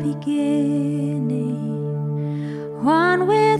beginning, one with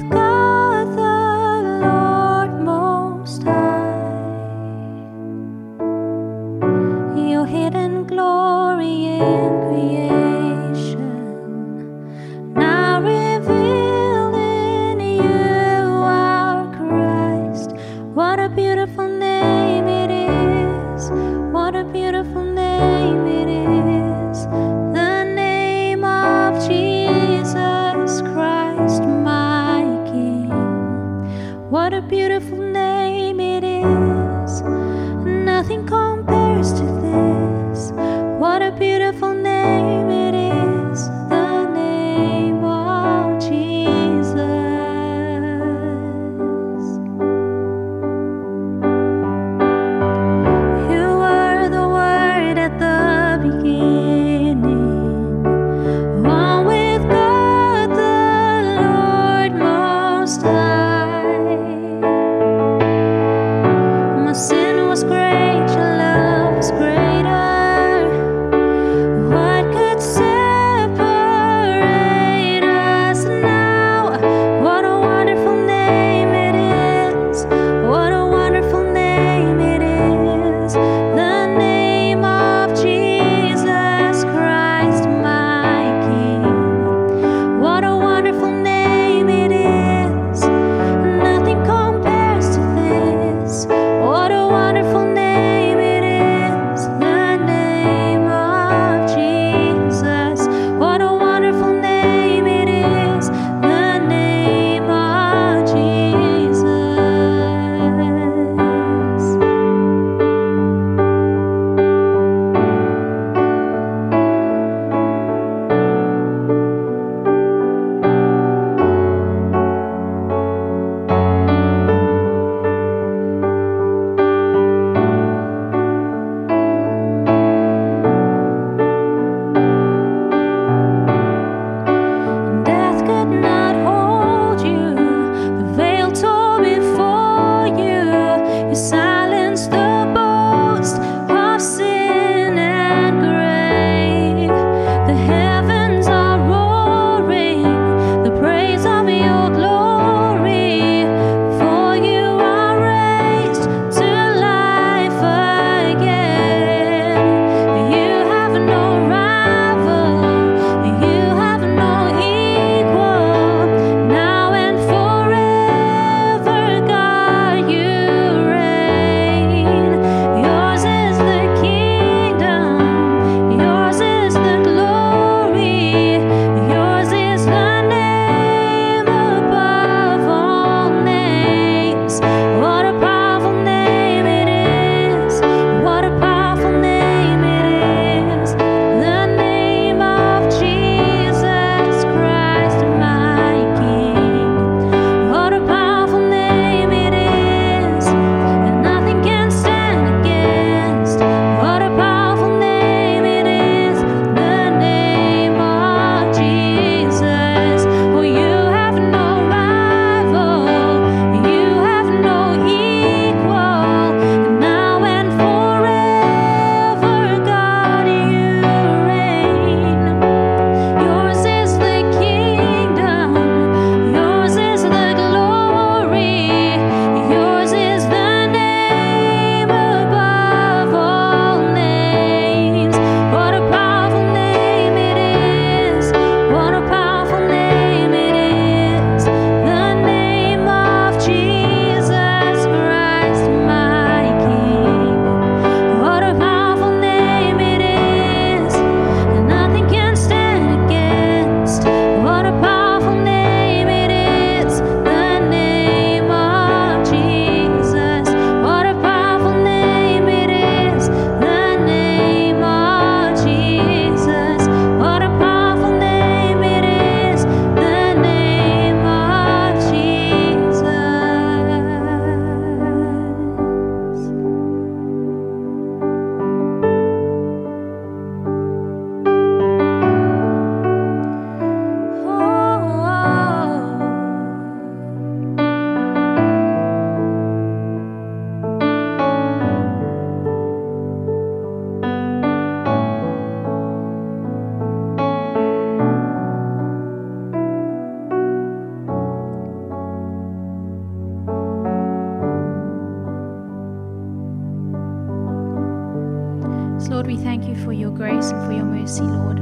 thank you for your grace and for your mercy, Lord.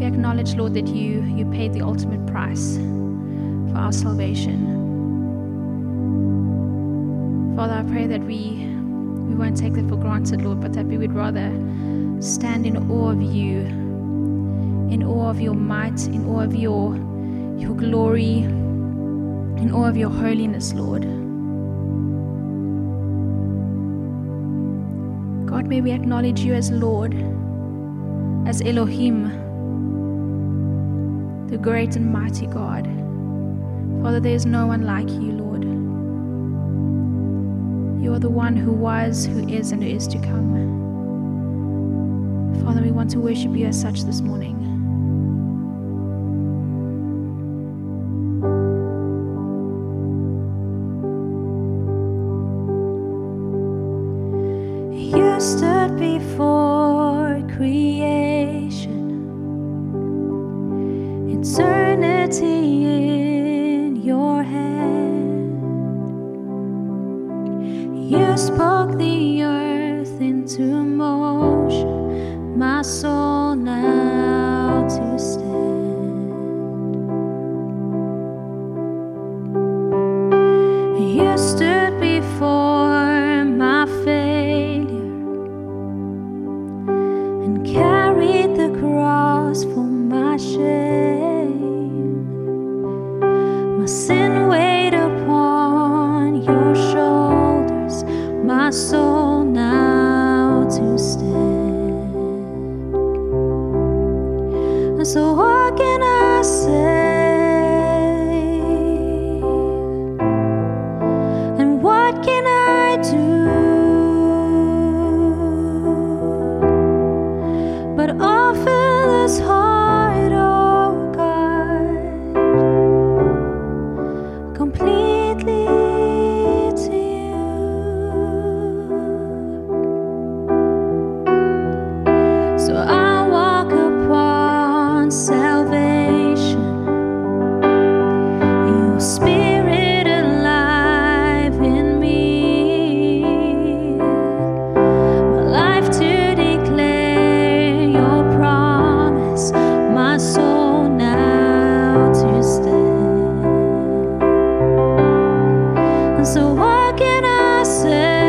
We acknowledge, Lord, that you, you paid the ultimate price for our salvation. Father, I pray that we, we won't take that for granted, Lord, but that we would rather stand in awe of you, in awe of your might, in awe of your, your glory, in awe of your holiness, Lord. God, may we acknowledge you as Lord, as Elohim, the great and mighty God. Father, there is no one like you, Lord. You are the one who was, who is, and who is to come. Father, we want to worship you as such this morning. You stood before creation, eternity in your hand. You spoke the earth into motion, my soul carried the cross for my shame. My sin weighed upon your shoulders, my soul now to stand. And so, what can I say? So what can I say?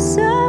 so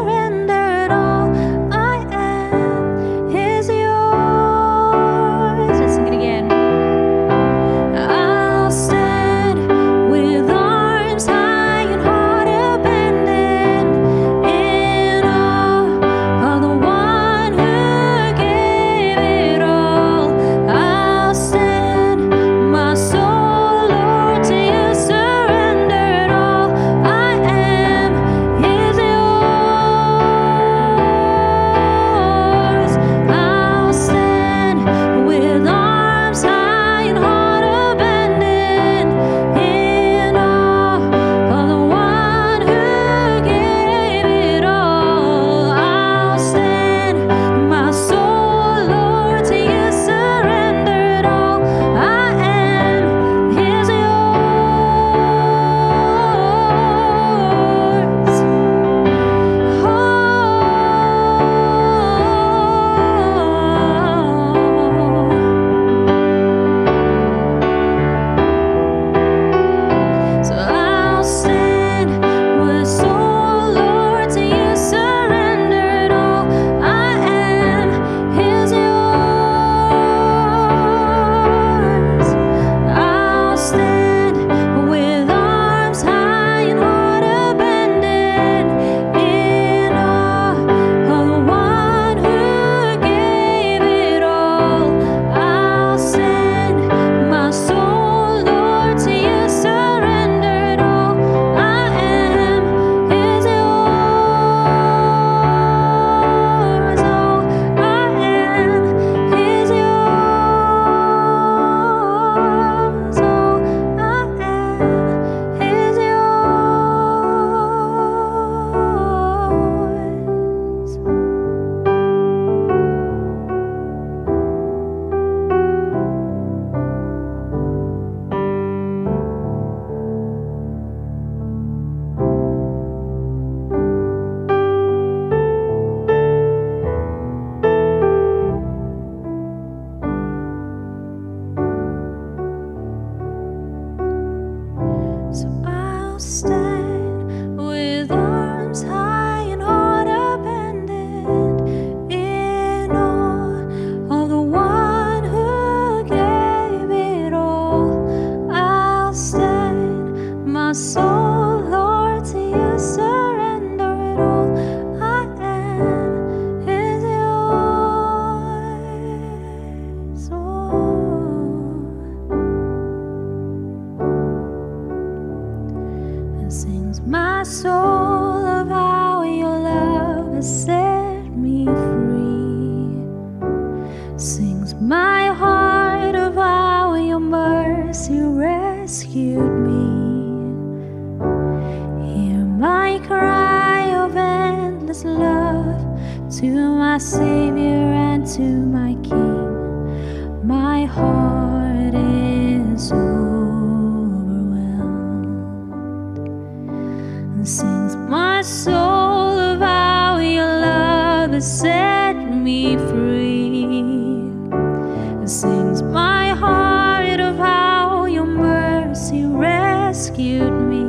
sings my soul of how your love has set me free. Sings my heart of how your mercy rescued me.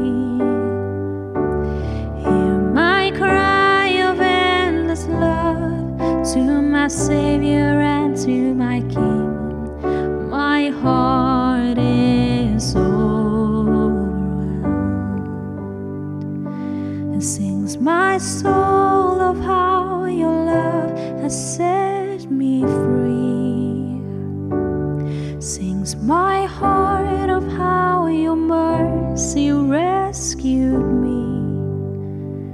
Hear my cry of endless love to my Savior and to sings my soul of how your love has set me free. Sings my heart of how your mercy rescued me.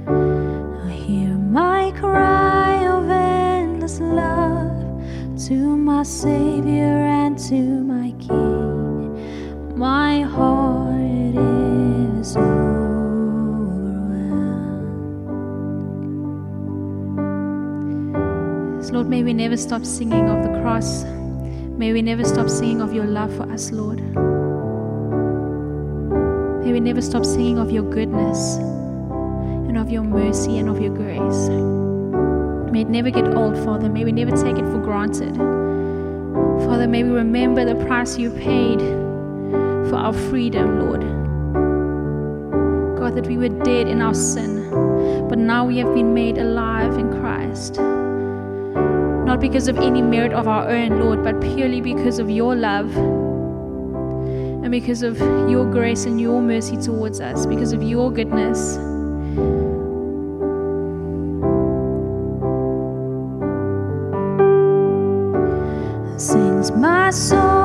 I hear my cry of endless love to my Savior and to So, Lord, may we never stop singing of the cross. May we never stop singing of your love for us, Lord. May we never stop singing of your goodness and of your mercy and of your grace. May it never get old, Father. May we never take it for granted. Father, may we remember the price you paid for our freedom, Lord. God, that we were dead in our sin, but now we have been made alive in Christ. Not because of any merit of our own, Lord, but purely because of your love and because of your grace and your mercy towards us, because of your goodness. Sings my soul